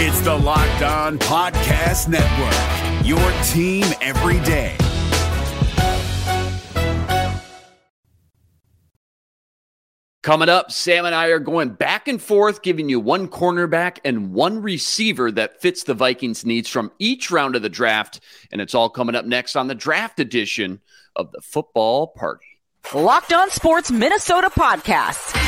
It's the Locked On Podcast Network, your team every day. Coming up, Sam and I are going back and forth, giving you one cornerback and one receiver that fits the Vikings' needs from each round of the draft. And it's all coming up next on the draft edition of the football party. Locked On Sports Minnesota podcast.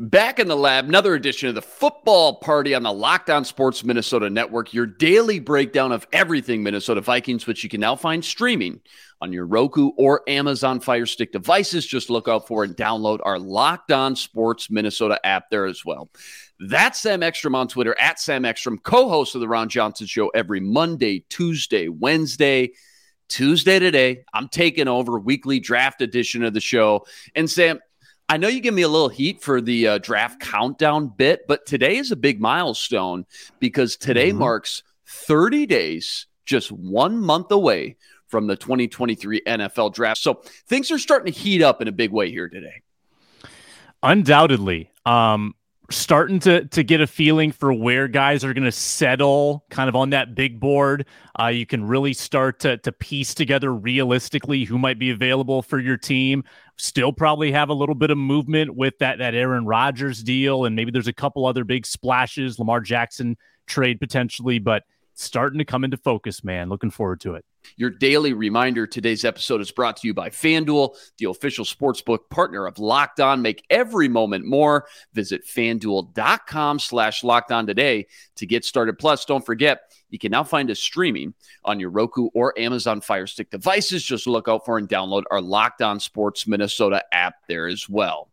Back in the lab, another edition of the football party on the Locked On Sports Minnesota Network, your daily breakdown of everything Minnesota Vikings, which you can now find streaming on your Roku or Amazon Fire Stick devices. Just look out for and download our Locked On Sports Minnesota app there as well. That's Sam Ekstrom on Twitter at Sam Ekstrom, co host of the Ron Johnson Show every Monday, Tuesday, Wednesday. Tuesday today, I'm taking over weekly draft edition of the show. And Sam, I know you give me a little heat for the uh, draft countdown bit, but today is a big milestone because today mm-hmm. marks 30 days, just one month away from the 2023 NFL draft. So things are starting to heat up in a big way here today. Undoubtedly. Um, starting to to get a feeling for where guys are going to settle kind of on that big board. Uh, you can really start to to piece together realistically who might be available for your team. Still probably have a little bit of movement with that that Aaron Rodgers deal and maybe there's a couple other big splashes Lamar Jackson trade potentially but starting to come into focus man. Looking forward to it your daily reminder today's episode is brought to you by FanDuel, the official sportsbook partner of Locked On. Make every moment more. Visit fanduel.com slash locked on today to get started. Plus, don't forget, you can now find us streaming on your Roku or Amazon Fire Stick devices. Just look out for and download our Locked On Sports Minnesota app there as well.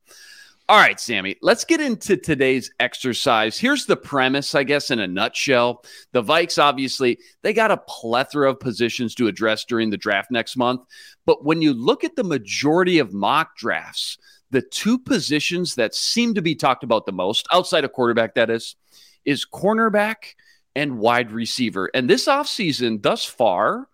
All right, Sammy, let's get into today's exercise. Here's the premise, I guess, in a nutshell. The Vikes, obviously, they got a plethora of positions to address during the draft next month. But when you look at the majority of mock drafts, the two positions that seem to be talked about the most, outside of quarterback, that is, is cornerback and wide receiver. And this offseason, thus far,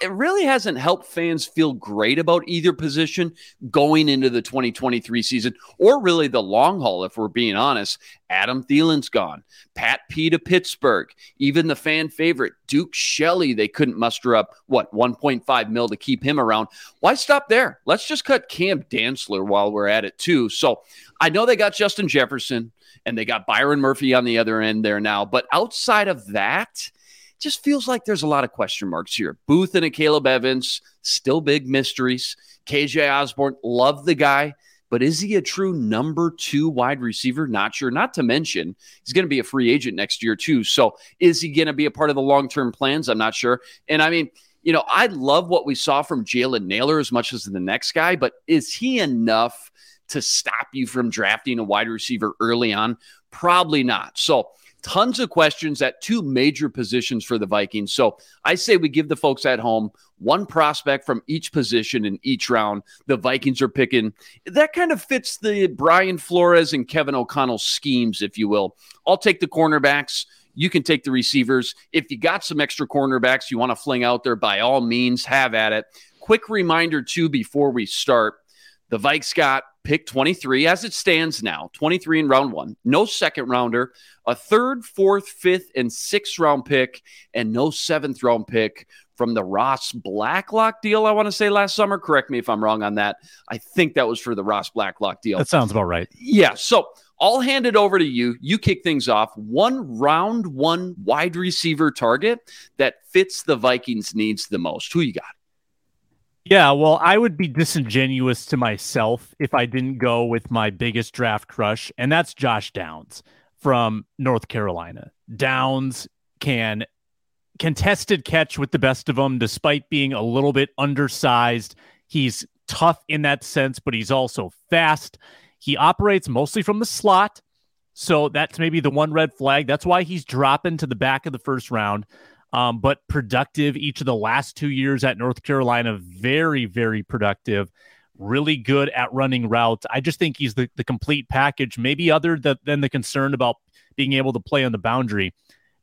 it really hasn't helped fans feel great about either position going into the 2023 season or really the long haul, if we're being honest. Adam Thielen's gone. Pat P to Pittsburgh. Even the fan favorite, Duke Shelley, they couldn't muster up, what, 1.5 mil to keep him around. Why stop there? Let's just cut Cam Dantzler while we're at it, too. So I know they got Justin Jefferson and they got Byron Murphy on the other end there now. But outside of that, just feels like there's a lot of question marks here. Booth and Akayleb Evans, still big mysteries. KJ Osborn, love the guy, but is he a true number two wide receiver? Not sure. Not to mention, he's going to be a free agent next year, too. So is he going to be a part of the long term plans? I'm not sure. And I mean, you know, I love what we saw from Jalen Nailor as much as the next guy, but is he enough to stop you from drafting a wide receiver early on? Probably not. So, Tons of questions at two major positions for the Vikings. So I say we give the folks at home one prospect from each position in each round. The Vikings are picking. That kind of fits the Brian Flores and Kevin O'Connell schemes, if you will. I'll take the cornerbacks. You can take the receivers. If you got some extra cornerbacks you want to fling out there, by all means, have at it. Quick reminder, too, before we start the Vikes got pick 23 as it stands now 23 in round one no second rounder a third fourth fifth and sixth round pick and no seventh round pick from the ross blacklock deal i want to say last summer correct me if i'm wrong on that i think that was for the ross blacklock deal that sounds about right yeah so I'll hand it over to you. You kick things off. One round one wide receiver target that fits the Vikings' needs the most. Who you got? Yeah, well, I would be disingenuous to myself if I didn't go with my biggest draft crush, and that's Josh Downs from North Carolina. Downs can contested catch with the best of them, despite being a little bit undersized. He's tough in that sense, but he's also fast. He operates mostly from the slot. So that's maybe the one red flag. That's why he's dropping to the back of the first round. Um, but productive each of the last two years at North Carolina. Very, very productive. Really good at running routes. I just think he's the, the complete package, maybe other the, than the concern about being able to play on the boundary.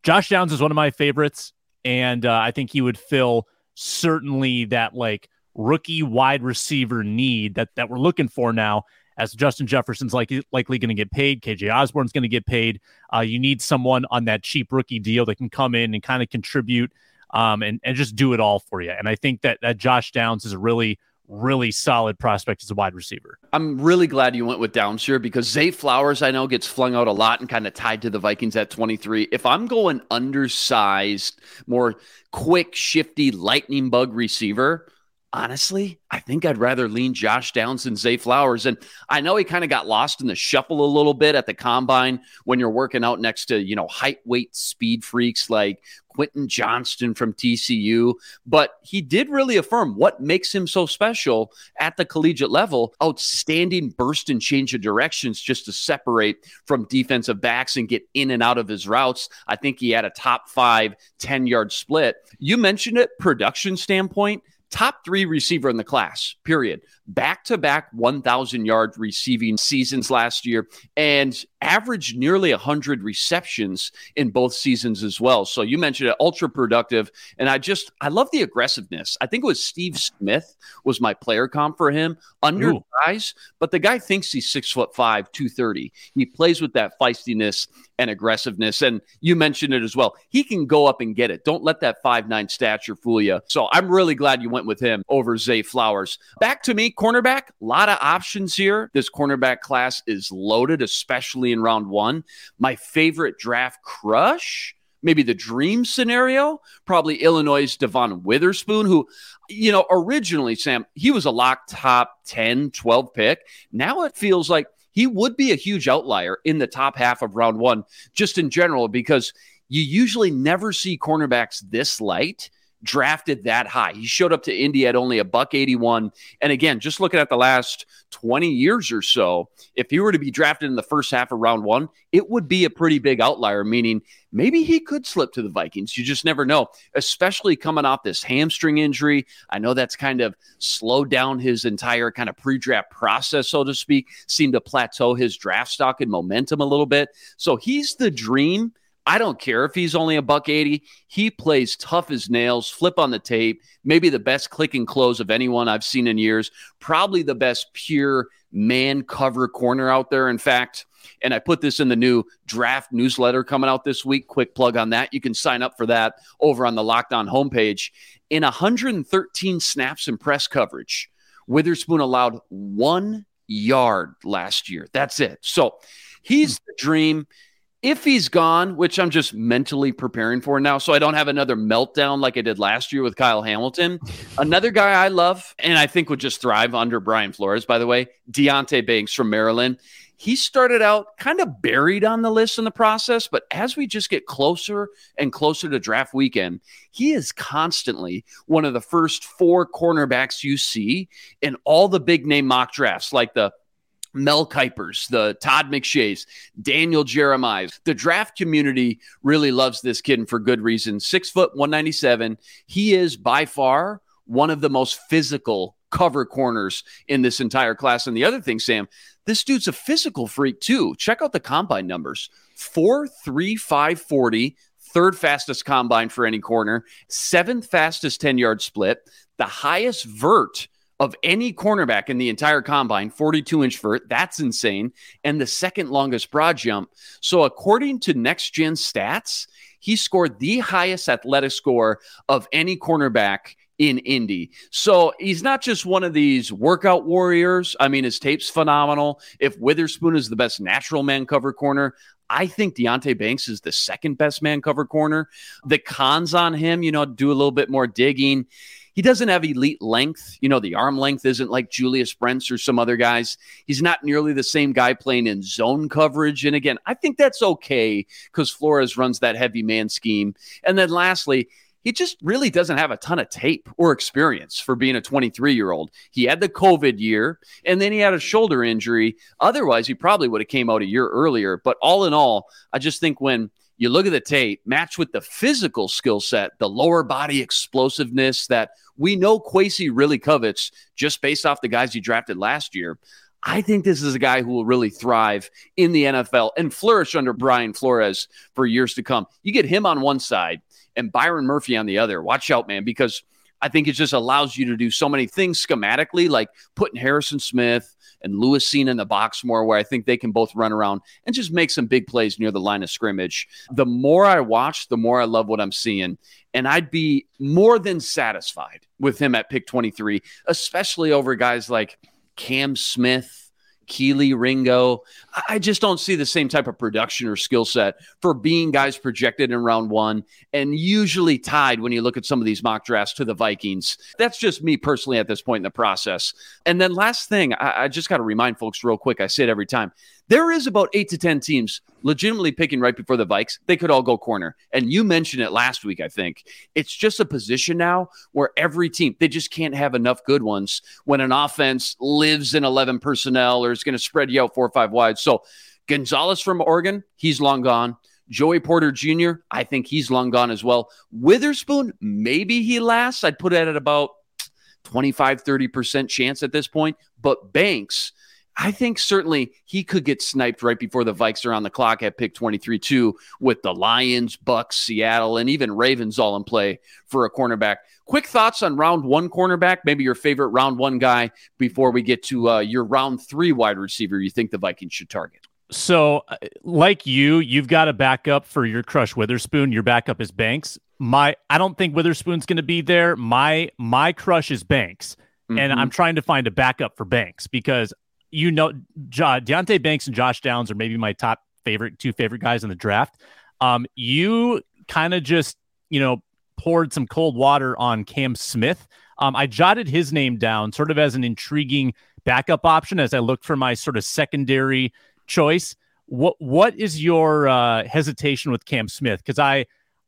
Josh Downs is one of my favorites, and uh, I think he would fill certainly that like rookie wide receiver need that that we're looking for now. As Justin Jefferson's like likely going to get paid, KJ Osborn's going to get paid. Uh, you need someone on that cheap rookie deal that can come in and kind of contribute um, and and just do it all for you. And I think that that Josh Downs is a really really solid prospect as a wide receiver. I'm really glad you went with Downs here because Zay Flowers, I know, gets flung out a lot and kind of tied to the Vikings at 23. If I'm going undersized, more quick, shifty, lightning bug receiver, honestly, I think I'd rather lean Josh Downs than Zay Flowers. And I know he kind of got lost in the shuffle a little bit at the combine when you're working out next to, you know, height, weight, speed freaks like Quentin Johnston from TCU. But he did really affirm what makes him so special at the collegiate level. Outstanding burst and change of directions just to separate from defensive backs and get in and out of his routes. I think he had a top five 10 yard split. You mentioned it, production standpoint top three receiver in the class, period. Back to back 1,000 yard receiving seasons last year and averaged nearly 100 receptions in both seasons as well. So you mentioned it, ultra productive. And I just, I love the aggressiveness. I think it was Steve Smith was my player comp for him, under guys, but the guy thinks he's six foot five, 230. He plays with that feistiness and aggressiveness. And you mentioned it as well. He can go up and get it. Don't let that five nine stature fool you. So I'm really glad you went with him over Zay Flowers. Back to me, cornerback. A lot of options here. This cornerback class is loaded, especially in round one. My favorite draft crush maybe the dream scenario, probably Illinois' Devon Witherspoon, who, you know, originally, Sam, he was a lock top 10, 12 pick. Now it feels like he would be a huge outlier in the top half of round one, just in general, because you usually never see cornerbacks this light drafted that high. He showed up to Indy at only a buck 81. And again, just looking at the last 20 years or so, if he were to be drafted in the first half of round one, it would be a pretty big outlier, meaning maybe he could slip to the Vikings. You just never know, especially coming off this hamstring injury. I know that's kind of slowed down his entire kind of pre draft process, so to speak, seemed to plateau his draft stock and momentum a little bit. So he's the dream I don't care if he's only a buck 80. He plays tough as nails, flip on the tape, maybe the best click and close of anyone I've seen in years, probably the best pure man cover corner out there. In fact, and I put this in the new draft newsletter coming out this week. Quick plug on that. You can sign up for that over on the Locked On homepage. In 113 snaps and press coverage, Witherspoon allowed one yard last year. That's it. So he's the dream if he's gone, which I'm just mentally preparing for now, so I don't have another meltdown like I did last year with Kyle Hamilton. Another guy I love and I think would just thrive under Brian Flores, by the way, Deonte Banks from Maryland. He started out kind of buried on the list in the process, but as we just get closer and closer to draft weekend, he is constantly one of the first four cornerbacks you see in all the big name mock drafts, like the Mel Kipers, the Todd McShays, Daniel Jeremiah. The draft community really loves this kid and for good reason. Six foot, 197. He is by far one of the most physical cover corners in this entire class. And the other thing, Sam, this dude's a physical freak too. Check out the combine numbers 4 3 5 40, third fastest combine for any corner, seventh fastest 10 yard split, the highest vert of any cornerback in the entire combine, 42 inch vert. That's insane. And the second longest broad jump. So, according to next gen stats, he scored the highest athletic score of any cornerback in Indy. So he's not just one of these workout warriors. I mean, his tape's phenomenal. If Witherspoon is the best natural man cover corner, I think Deonte Banks is the second best man cover corner. The cons on him, you know, do a little bit more digging. He doesn't have elite length. You know, the arm length isn't like Julius Brents or some other guys. He's not nearly the same guy playing in zone coverage. And again, I think that's okay because Flores runs that heavy man scheme. And then lastly, he just really doesn't have a ton of tape or experience for being a 23 year old. He had the COVID year and then he had a shoulder injury. Otherwise, he probably would have came out a year earlier. But all in all, I just think when you look at the tape, matched with the physical skill set, the lower body explosiveness that we know Kwesi really covets just based off the guys he drafted last year. I think this is a guy who will really thrive in the NFL and flourish under Brian Flores for years to come. You get him on one side and Byron Murphy on the other. Watch out, man, because I think it just allows you to do so many things schematically, like putting Harrison Smith and Lewis Cine in the box more, where I think they can both run around and just make some big plays near the line of scrimmage. The more I watch, the more I love what I'm seeing. And I'd be more than satisfied with him at pick 23, especially over guys like Cam Smith Kelee Ringo. I just don't see the same type of production or skill set for being guys projected in round one and usually tied when you look at some of these mock drafts to the Vikings. That's just me personally at this point in the process. And then last thing, I, I just got to remind folks real quick. I say it every time. There is about eight to 10 teams legitimately picking right before the Vikes. They could all go corner. And you mentioned it last week, I think. It's just a position now where every team, they just can't have enough good ones when an offense lives in 11 personnel or is going to spread you out four or five wide. So Gonzalez from Oregon, he's long gone. Joey Porter Jr., I think he's long gone as well. Witherspoon, maybe he lasts. I'd put it at about 25, 30% chance at this point. But Banks, I think certainly he could get sniped right before the Vikes are on the clock at pick 23 2 with the Lions, Bucks, Seattle, and even Ravens all in play for a cornerback. Quick thoughts on round one cornerback, maybe your favorite round one guy before we get to uh, your round three wide receiver you think the Vikings should target. So, uh, like you, you've got a backup for your crush Witherspoon. Your backup is Banks. My, I don't think Witherspoon's going to be there. My, my crush is Banks, mm-hmm. and I'm trying to find a backup for Banks because you know, jo- Deonte Banks and Josh Downs are maybe my top favorite two favorite guys in the draft. Um, you kind of just you know poured some cold water on Cam Smith. Um, I jotted his name down sort of as an intriguing backup option as I looked for my sort of secondary choice. What what is your uh, hesitation with Cam Smith? Because I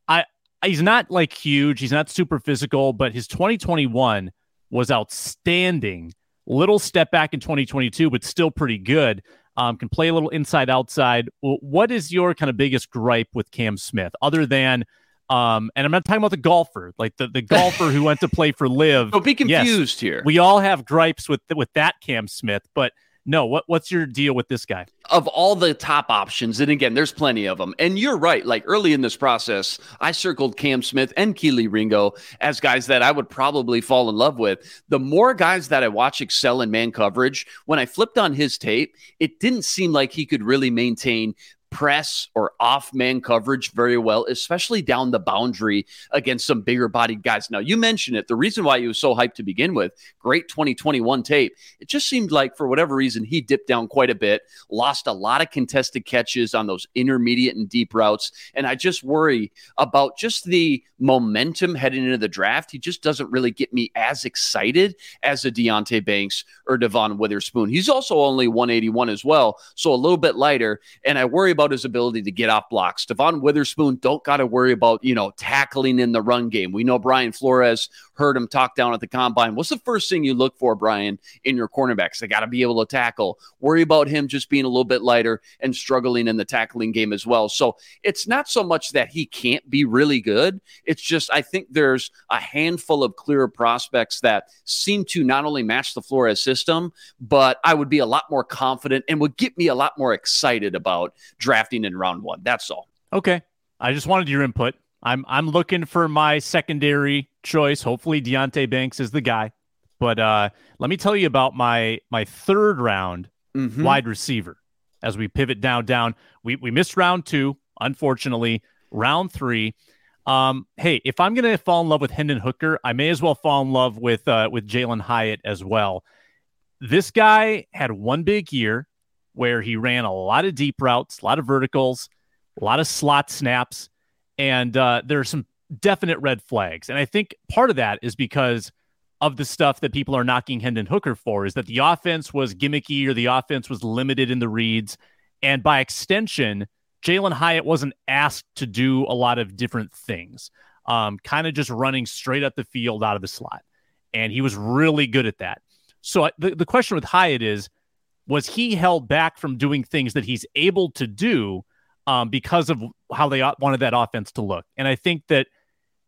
I he's not like huge, he's not super physical, but his 2021 was outstanding Little step back in 2022, but still pretty good. Um, can play a little inside outside. What is your kind of biggest gripe with Cam Smith, other than um, and I'm not talking about the golfer, like the, the golfer who went to play for LIV. Don't be confused yes, here. We all have gripes with with that Cam Smith, but no, what what's your deal with this guy? Of all the top options, and again, there's plenty of them. And you're right. Like early in this process, I circled Cam Smith and Kelee Ringo as guys that I would probably fall in love with. The more guys that I watch excel in man coverage, when I flipped on his tape, it didn't seem like he could really maintain press or off man coverage very well, especially down the boundary against some bigger bodied guys. Now, you mentioned it. The reason why he was so hyped to begin with, great 2021 tape. It just seemed like for whatever reason, he dipped down quite a bit, lost a lot of contested catches on those intermediate and deep routes. And I just worry about just the momentum heading into the draft. He just doesn't really get me as excited as a Deonte Banks or Devon Witherspoon. He's also only 181 as well, so a little bit lighter. And I worry about his ability to get off blocks. Devon Witherspoon don't got to worry about, you know, tackling in the run game. We know Brian Flores heard him talk down at the combine. What's the first thing you look for, Brian, in your cornerbacks? They got to be able to tackle. Worry about him just being a little bit lighter and struggling in the tackling game as well. So it's not so much that he can't be really good. It's just, I think there's a handful of clearer prospects that seem to not only match the Flores system, but I would be a lot more confident and would get me a lot more excited about drafting in round one. That's all. Okay. I just wanted your input. I'm I'm looking for my secondary choice. Hopefully Deonte Banks is the guy. But uh, let me tell you about my my third round mm-hmm. wide receiver. As we pivot down down, we we missed round two, unfortunately. Round three. Um, hey, if I'm gonna fall in love with Hendon Hooker, I may as well fall in love with uh, with Jalin Hyatt as well. This guy had one big year where he ran a lot of deep routes, a lot of verticals, a lot of slot snaps, and uh, there are some definite red flags. And I think part of that is because of the stuff that people are knocking Hendon Hooker for is that the offense was gimmicky or the offense was limited in the reads. And by extension, Jalin Hyatt wasn't asked to do a lot of different things. um, kind of just running straight up the field out of the slot. And he was really good at that. So the, the question with Hyatt is was he held back from doing things that he's able to do um, because of how they wanted that offense to look? And I think that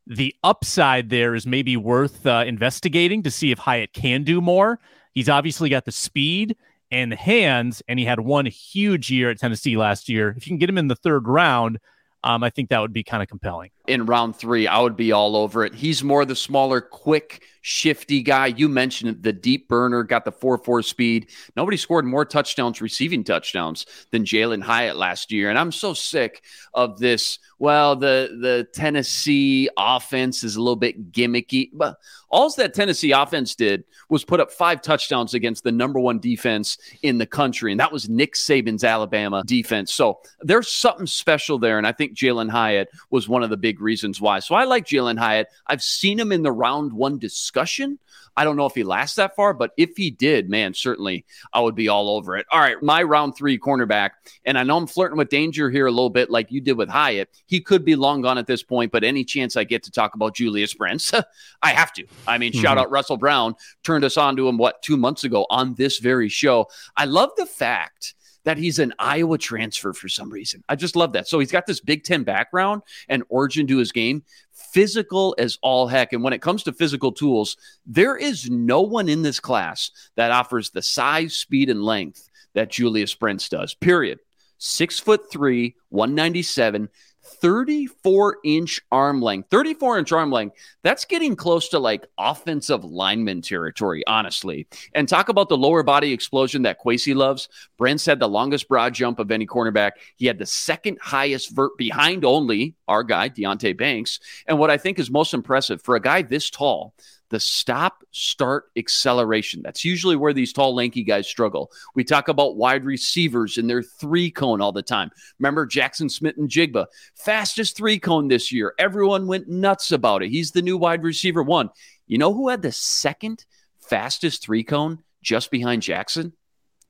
the upside there is maybe worth uh, investigating to see if Hyatt can do more. He's obviously got the speed and the hands, and he had one huge year at Tennessee last year. If you can get him in the third round, um, I think that would be kind of compelling. In round three, I would be all over it. He's more the smaller, quick, shifty guy. You mentioned the deep burner, got the 4 4 speed. Nobody scored more touchdowns, receiving touchdowns, than Jalin Hyatt last year. And I'm so sick of this. Well, the, the Tennessee offense is a little bit gimmicky. But all that Tennessee offense did was put up five touchdowns against the number one defense in the country. And that was Nick Saban's Alabama defense. So there's something special there. And I think Jalin Hyatt was one of the big reasons why. So I like Jalin Hyatt. I've seen him in the round one discussion. I don't know if he lasts that far, but if he did, man, certainly I would be all over it. All right, my round three cornerback, and I know I'm flirting with danger here a little bit, like you did with Hyatt. He could be long gone at this point, but any chance I get to talk about Julius Brents, I have to. I mean, mm-hmm. shout out Russell Brown, turned us on to him, what, two months ago on this very show. I love the fact that he's an Iowa transfer for some reason. I just love that. So he's got this Big Ten background and origin to his game, physical as all heck. And when it comes to physical tools, there is no one in this class that offers the size, speed, and length that Julius Brents does, period. Six foot three, 197, 34 inch arm length. 34 inch arm length. That's getting close to like offensive lineman territory, honestly. And talk about the lower body explosion that Kwesi loves. Brent said the longest broad jump of any cornerback. He had the second highest vert behind only our guy, Deonte Banks. And what I think is most impressive for a guy this tall, the stop start acceleration. That's usually where these tall, lanky guys struggle. We talk about wide receivers in their three cone all the time. Remember Jaxon Smith-Njigba, fastest three cone this year. Everyone went nuts about it. He's the new wide receiver one. You know who had the second fastest three cone just behind Jaxon?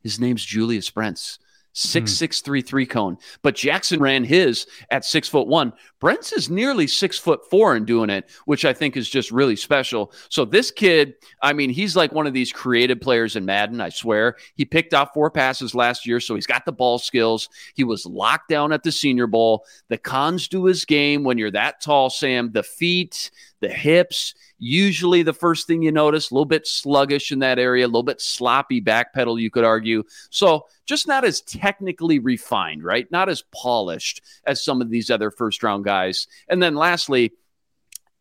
His name's Julius Brents. Six hmm. six three three cone. But Jaxon ran his at six foot one. Brent's is nearly six foot four in doing it, which I think is just really special. So this kid, I mean, he's like one of these creative players in Madden. I swear, he picked off four passes last year, so he's got the ball skills. He was locked down at the Senior Bowl. The cons to his game when you're that tall, Sam. The feet, the hips. Usually, the first thing you notice, a little bit sluggish in that area, a little bit sloppy backpedal, you could argue. So, just not as technically refined, right? Not as polished as some of these other first round guys. And then, lastly,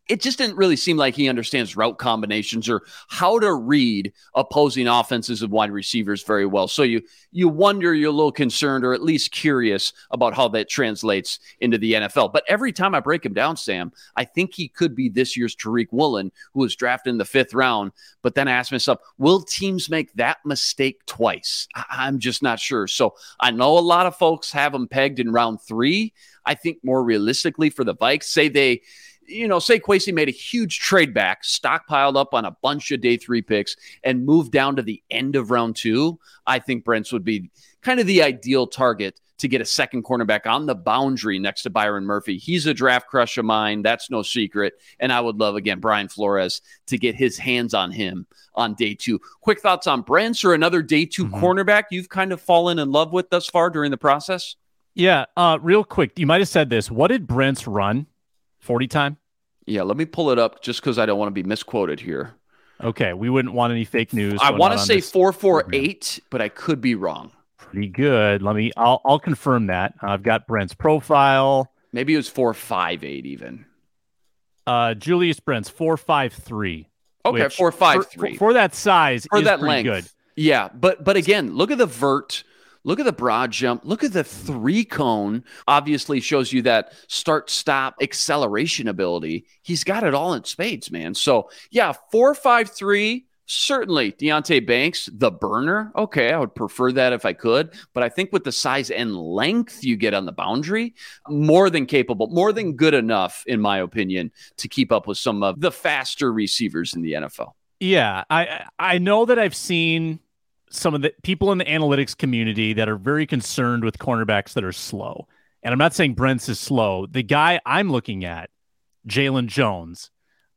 it just didn't really seem like he understands route combinations or how to read opposing offenses and wide receivers very well. So you you wonder, you're a little concerned or at least curious about how that translates into the NFL. But every time I break him down, Sam, I think he could be this year's Tariq Woolen, who was drafted in the fifth round. But then I ask myself, will teams make that mistake twice? I'm just not sure. So I know a lot of folks have him pegged in round three. I think more realistically for the Vikes, say they you know, say Kwesi made a huge trade back, stockpiled up on a bunch of day three picks, and moved down to the end of round two, I think Brents would be kind of the ideal target to get a second cornerback on the boundary next to Byron Murphy. He's a draft crush of mine. That's no secret. And I would love, again, Brian Flores to get his hands on him on day two. Quick thoughts on Brents or another day 2 mm-hmm. cornerback you've kind of fallen in love with thus far during the process? Yeah. Uh, real quick, you might have said this. What did Brents run 40 time? Yeah, let me pull it up just because I don't want to be misquoted here. Okay, we wouldn't want any fake news. I want to say four four eight, but I could be wrong. Pretty good. Let me. I'll I'll confirm that. I've got Brent's profile. Maybe it was four five eight even. Uh, Julius Brents four five three. Okay, four five three for, for, that size for that length. Good. Yeah, but but again, look at the vert Look at the broad jump. Look at the three cone. Obviously shows you that start stop acceleration ability. He's got it all in spades, man. So yeah, four five three. Certainly, Deonte Banks, the burner. Okay, I would prefer that if I could, but I think with the size and length you get on the boundary, more than capable, more than good enough, in my opinion, to keep up with some of the faster receivers in the NFL. Yeah, I I know that I've seen some of the people in the analytics community that are very concerned with cornerbacks that are slow. And I'm not saying Brents is slow. The guy I'm looking at, Jaylon Jones.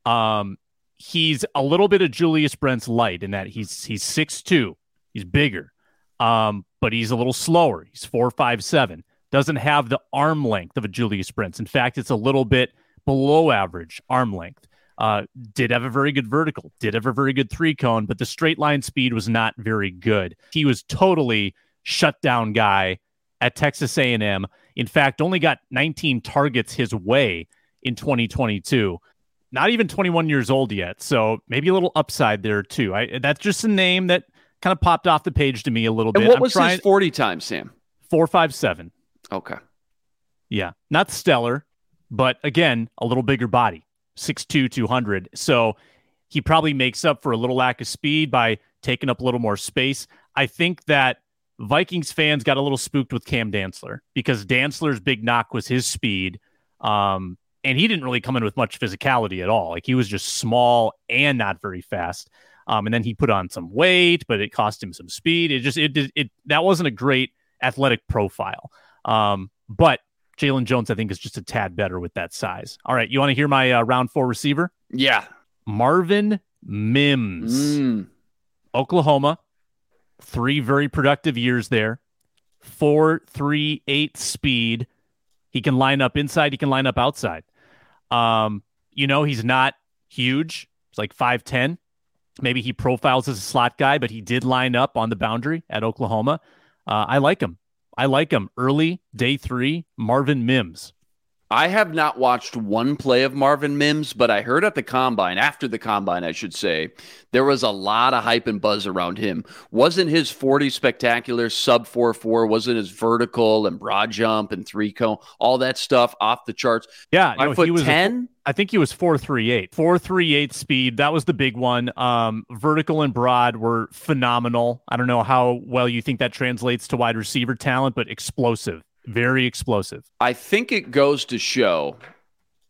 Um, he's a little bit of Julius Brents light in that he's he's six two, he's bigger, um, but he's a little slower. He's four five seven. Doesn't have the arm length of a Julius Brents. In fact, it's a little bit below average arm length. Uh, did have a very good vertical, did have a very good three cone, but the straight line speed was not very good. He was totally shut down guy at Texas A&M. In fact, only got 19 targets his way in 2022. Not even 21 years old yet, so maybe a little upside there too. I, that's just a name that kind of popped off the page to me a little and bit. What I'm was trying, his 40 times, Sam? Four five seven. Okay. Yeah, not stellar, but again, a little bigger body. 6'2, 200. So he probably makes up for a little lack of speed by taking up a little more space. I think that Vikings fans got a little spooked with Cam Dantzler because Dantzler's big knock was his speed. Um, and he didn't really come in with much physicality at all. Like he was just small and not very fast. Um, and then he put on some weight, but it cost him some speed. It just it it, it that wasn't a great athletic profile. Um, but Jaylon Jones, I think, is just a tad better with that size. All right, you want to hear my uh, round four receiver? Yeah. Marvin Mims, Mm. Oklahoma, three very productive years there, four, three, eight speed. He can line up inside, he can line up outside. Um, you know, he's not huge, it's like 5'10. Maybe he profiles as a slot guy, but he did line up on the boundary at Oklahoma. Uh, I like him. I like him early, day three, Marvin Mims. I have not watched one play of Marvin Mims, but I heard at the combine, after the combine, I should say, there was a lot of hype and buzz around him. Wasn't his 40 spectacular sub 4 4? Wasn't his vertical and broad jump and three cone, all that stuff off the charts? Yeah, Five no, foot he was 10? I think he was 438. 438 speed. That was the big one. Um, vertical and broad were phenomenal. I don't know how well you think that translates to wide receiver talent, but explosive. Very explosive. I think it goes to show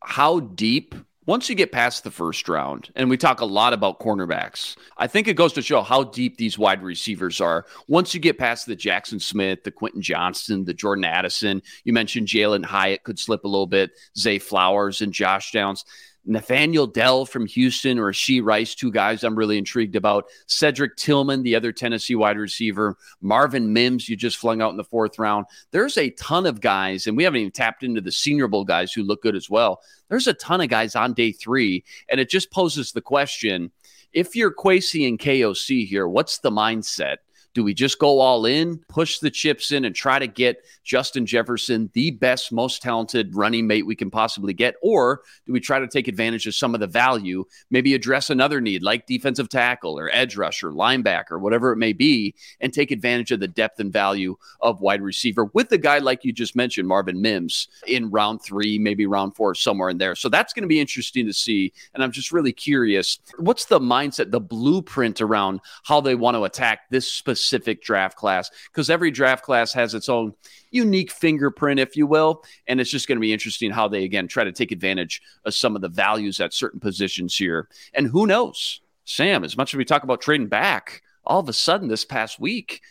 how deep once you get past the first round, and we talk a lot about cornerbacks, I think it goes to show how deep these wide receivers are. Once you get past the Jaxon Smith, the Quentin Johnston, the Jordan Addison, you mentioned Jalin Hyatt could slip a little bit, Zay Flowers and Josh Downs. Nathaniel Dell from Houston Rashee Rice, two guys I'm really intrigued about. Cedric Tillman, the other Tennessee wide receiver. Marvin Mims, you just flung out in the fourth round. There's a ton of guys, and we haven't even tapped into the Senior Bowl guys who look good as well. There's a ton of guys on day three, and it just poses the question if you're Kwesi and KOC here, what's the mindset? Do we just go all in, push the chips in, and try to get Justin Jefferson the best, most talented running mate we can possibly get? Or do we try to take advantage of some of the value, maybe address another need like defensive tackle or edge rusher, linebacker, whatever it may be, and take advantage of the depth and value of wide receiver with a guy like you just mentioned, Marvin Mims, in round three, maybe round four, somewhere in there? So that's going to be interesting to see. And I'm just really curious what's the mindset, the blueprint around how they want to attack this specific specific draft class because every draft class has its own unique fingerprint, if you will. And it's just going to be interesting how they, again, try to take advantage of some of the values at certain positions here. And who knows, Sam, as much as we talk about trading back, all of a sudden this past week,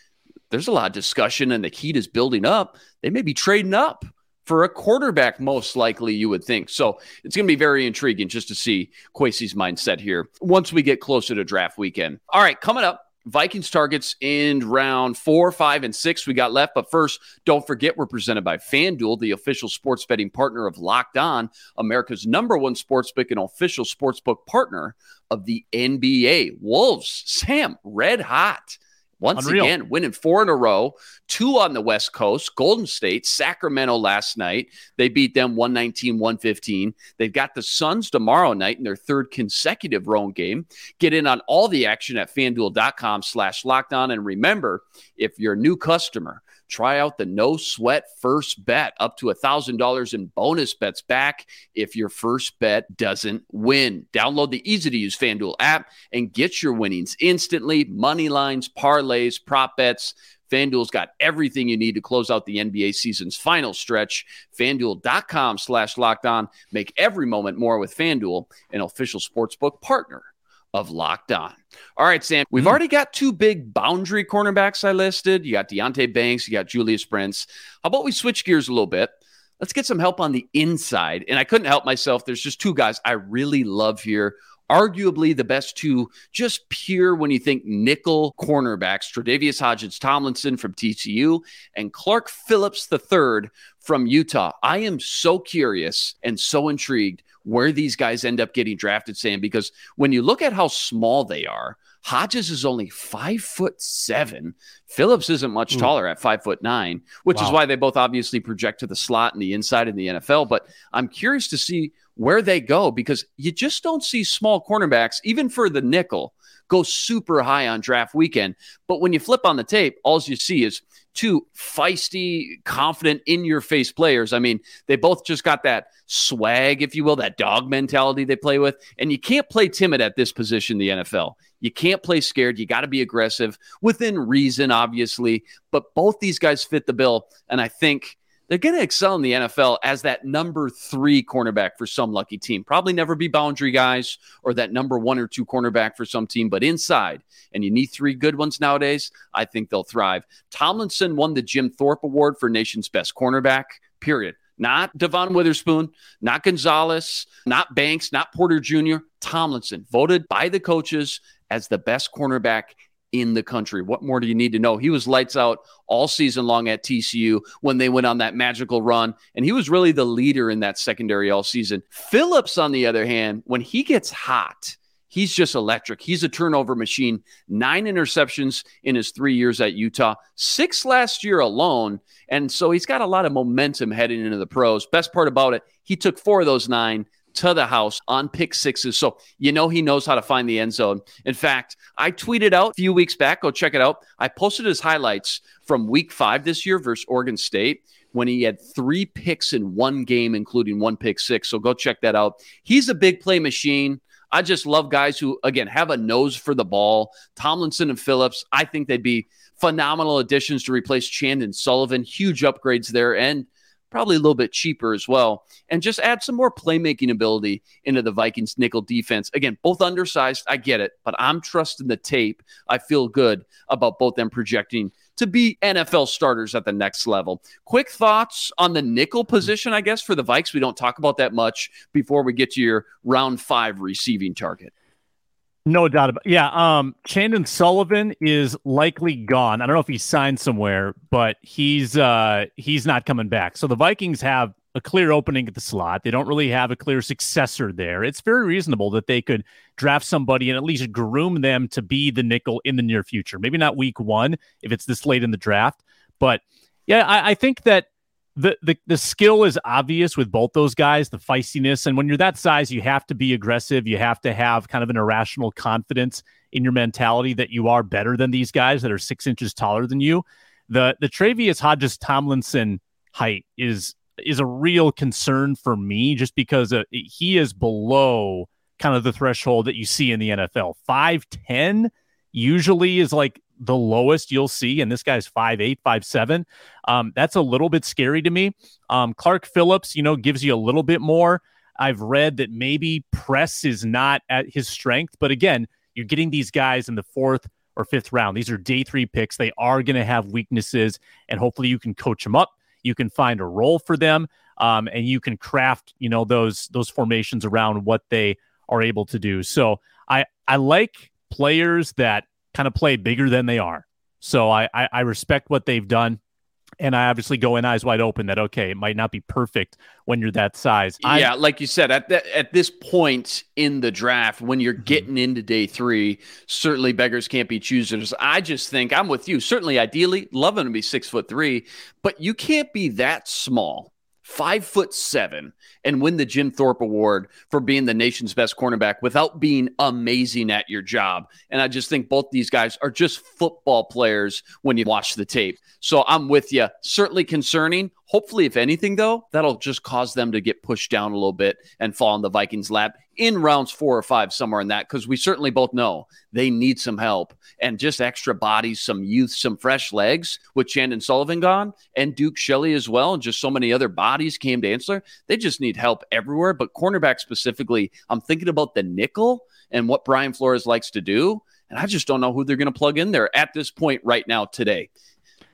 there's a lot of discussion and the heat is building up. They may be trading up for a quarterback, most likely, you would think. So it's going to be very intriguing just to see Kwesi's mindset here once we get closer to draft weekend. All right, coming up. Vikings targets in round four, five, and six we got left. But first, don't forget we're presented by FanDuel, the official sports betting partner of Locked On, America's number one sports book and official sportsbook partner of the NBA. Wolves, Sam, red hot. Once Unreal. again, winning four in a row, two on the West Coast, Golden State, Sacramento last night. They beat them 119 115. They've got the Suns tomorrow night in their third consecutive road game. Get in on all the action at fanduel.com slash locked on. And remember, if you're a new customer, try out the no sweat first bet up to $1,000 in bonus bets back if your first bet doesn't win. Download the easy to use FanDuel app and get your winnings instantly. Money lines, parlays, prop bets. FanDuel's got everything you need to close out the NBA season's final stretch. FanDuel.com slash locked on. Make every moment more with FanDuel, an official sportsbook partner of Locked On. All right, Sam, we've hmm. already got two big boundary cornerbacks I listed. You got Deonte Banks, you got Julius Brents. How about we switch gears a little bit? let's get some help on the inside. And I couldn't help myself. There's just two guys I really love here arguably the best two, just pure when you think nickel cornerbacks, Tre'Davious Hodges Tomlinson from TCU and Clark Phillips III from Utah. I am so curious and so intrigued where these guys end up getting drafted, Sam, because when you look at how small they are, Hodges is only five foot seven. Phillips isn't much Ooh. taller at five foot nine, which wow. is why they both obviously project to the slot and the inside in the NFL. But I'm curious to see where they go because you just don't see small cornerbacks, even for the nickel, go super high on draft weekend. But when you flip on the tape, all you see is two feisty, confident, in your face players. I mean, they both just got that swag, if you will, that dog mentality they play with. And you can't play timid at this position the NFL. You can't play scared. You got to be aggressive within reason, obviously. But both these guys fit the bill. And I think they're going to excel in the NFL as that number three cornerback for some lucky team. Probably never be boundary guys or that number one or two cornerback for some team, but inside, and you need three good ones nowadays, I think they'll thrive. Tomlinson won the Jim Thorpe Award for nation's best cornerback, period. Not Devon Witherspoon, not Gonzalez, not Banks, not Porter Jr. Tomlinson, voted by the coaches as the best cornerback in the country. What more do you need to know? He was lights out all season long at TCU when they went on that magical run, and he was really the leader in that secondary all season. Phillips, on the other hand, when he gets hot, he's just electric. He's a turnover machine. Nine interceptions in his three years at Utah, six last year alone. And so he's got a lot of momentum heading into the pros. Best part about it, he took four of those nine to the house on pick sixes. So you know he knows how to find the end zone. In fact, I tweeted out a few weeks back. Go check it out. I posted his highlights from week five this year versus Oregon State when he had three picks in one game, including one pick six. So go check that out. He's a big play machine. I just love guys who, again, have a nose for the ball. Tomlinson and Phillips, I think they'd be phenomenal additions to replace Chandon Sullivan. Huge upgrades there. And probably a little bit cheaper as well, and just add some more playmaking ability into the Vikings nickel defense. Again, both undersized, I get it, but I'm trusting the tape. I feel good about both them projecting to be NFL starters at the next level. Quick thoughts on the nickel position, I guess, for the Vikes. We don't talk about that much before we get to your round five receiving target. No doubt about. Yeah. Um, Chandon Sullivan is likely gone. I don't know if he's signed somewhere, but he's uh he's not coming back. So the Vikings have a clear opening at the slot. They don't really have a clear successor there. It's very reasonable that they could draft somebody and at least groom them to be the nickel in the near future. Maybe not week one if it's this late in the draft, but yeah, I, I think that the, the the skill is obvious with both those guys, the feistiness, and when you're that size, you have to be aggressive. You have to have kind of an irrational confidence in your mentality that you are better than these guys that are six inches taller than you. The the Tre'Davious Hodges Tomlinson height is is a real concern for me, just because uh, he is below kind of the threshold that you see in the NFL. Five ten usually is like the lowest you'll see, and this guy's five eight, five seven. Um, that's a little bit scary to me. Um, Clark Phillips, you know, gives you a little bit more. I've read that maybe press is not at his strength, but again, you're getting these guys in the fourth or fifth round. These are day three picks. They are going to have weaknesses, and hopefully you can coach them up. You can find a role for them, um, and you can craft, you know, those those formations around what they are able to do. So I I like players that kind of play bigger than they are. So I, I, I respect what they've done. And I obviously go in eyes wide open that okay, it might not be perfect when you're that size. Yeah, I, like you said, at the, at this point in the draft, when you're mm-hmm. getting into day three, certainly beggars can't be choosers. I just think I'm with you. Certainly, ideally, loving to be six foot three, but you can't be that small five foot seven and win the Jim Thorpe Award for being the nation's best cornerback without being amazing at your job. And I just think both these guys are just football players when you watch the tape. So I'm with you. Certainly concerning. Hopefully, if anything, though, that'll just cause them to get pushed down a little bit and fall in the Vikings' lap in rounds four or five, somewhere in that, because we certainly both know they need some help and just extra bodies, some youth, some fresh legs with Chandon Sullivan gone and Duke Shelley as well, and just so many other bodies came to answer. They just need help everywhere. But cornerback specifically, I'm thinking about the nickel and what Brian Flores likes to do. And I just don't know who they're going to plug in there at this point right now today.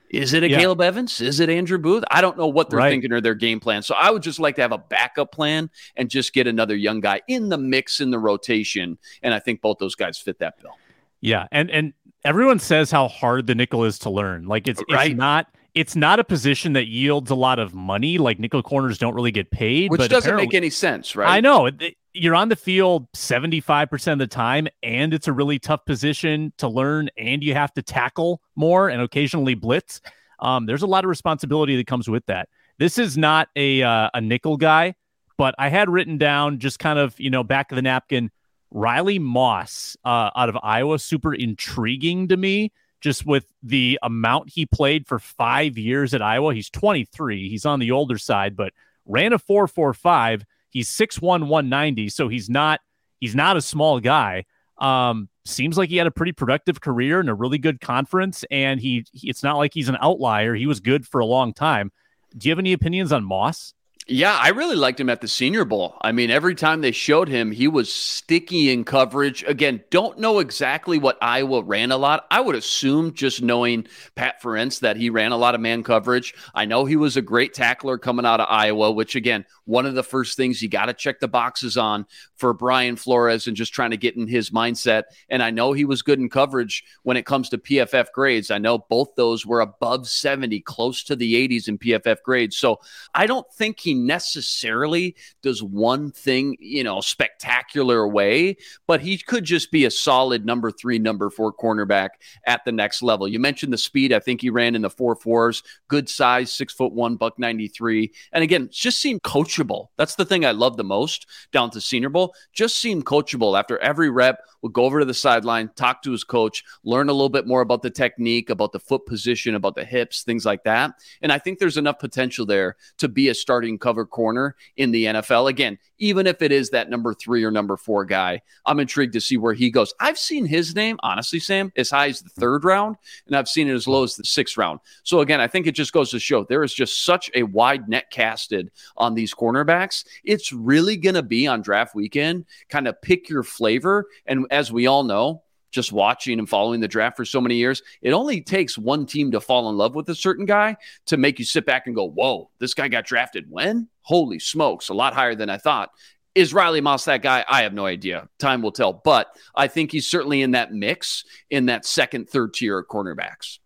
Is it a Yeah. Caleb Evans? Is it Andrew Booth? I don't know what they're Right. thinking or their game plan. So I would just like to have a backup plan and just get another young guy in the mix in the rotation. And I think both those guys fit that bill. Yeah, and and everyone says how hard the nickel is to learn. Like it's Right. it's not it's not a position that yields a lot of money. Like nickel corners don't really get paid, Which doesn't make any sense, right? I know you're on the field 75% of the time, and it's a really tough position to learn, and you have to tackle more and occasionally blitz. Um, there's a lot of responsibility that comes with that. This is not a uh, a nickel guy, but I had written down just kind of you know back of the napkin. Riley Moss uh, out of Iowa, super intriguing to me. Just with the amount he played for five years at Iowa, he's 23. He's on the older side, but ran a 4.45. He's 6'1", 190, so he's not he's not a small guy. Um, seems like he had a pretty productive career and a really good conference, and he, he it's not like he's an outlier. He was good for a long time. Do you have any opinions on Moss? Yeah, I really liked him at the Senior Bowl. I mean, every time they showed him, he was sticky in coverage. Again, don't know exactly what Iowa ran a lot. I would assume just knowing Pat Ferentz that he ran a lot of man coverage. I know he was a great tackler coming out of Iowa, which again, one of the first things you got to check the boxes on for Brian Flores and just trying to get in his mindset. And I know he was good in coverage when it comes to PFF grades. I know both those were above 70, close to the 80s in PFF grades. So I don't think he necessarily does one thing, you know, spectacular way, but he could just be a solid number three, number four cornerback at the next level. You mentioned the speed. I think he ran in the four fours, good size, six foot one, buck 93. And again, just seemed coachable. That's the thing I love the most down to Senior Bowl. Just seemed coachable after every rep would go over to the sideline, talk to his coach, learn a little bit more about the technique, about the foot position, about the hips, things like that. And I think there's enough potential there to be a starting cover corner in the NFL. Again, even if it is that number three or number four guy, I'm intrigued to see where he goes. I've seen his name, honestly, Sam, as high as the third round, and I've seen it as low as the sixth round. So again, I think it just goes to show there is just such a wide net casted on these cornerbacks. It's really going to be on draft weekend, kind of pick your flavor. And as we all know, just watching and following the draft for so many years, it only takes one team to fall in love with a certain guy to make you sit back and go, Whoa, this guy got drafted when? Holy smokes, a lot higher than I thought. Is Riley Moss that guy? I have no idea. Time will tell. But I think he's certainly in that mix in that second, third tier of cornerbacks.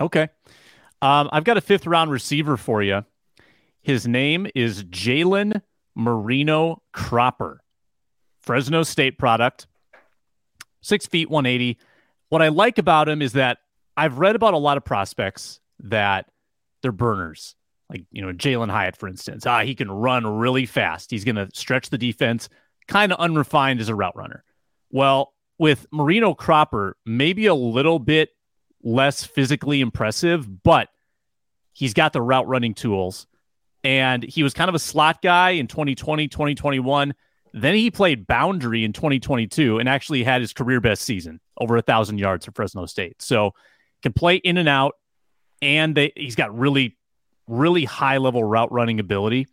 Okay. Um, I've got a fifth round receiver for you. His name is Jalen Marino Cropper, Fresno State product, six feet, 180. What I like about him is that I've read about a lot of prospects that they're burners. Like, you know, Jalin Hyatt, for instance. Ah, he can run really fast. He's going to stretch the defense, kind of unrefined as a route runner. Well, with Moreno-Cropper, maybe a little bit less physically impressive, but he's got the route running tools. And he was kind of a slot guy in 2020, 2021. Then he played boundary in 2022 and actually had his career best season, over a thousand yards for Fresno State. So can play in and out, and they, he's got really, really high level route running ability.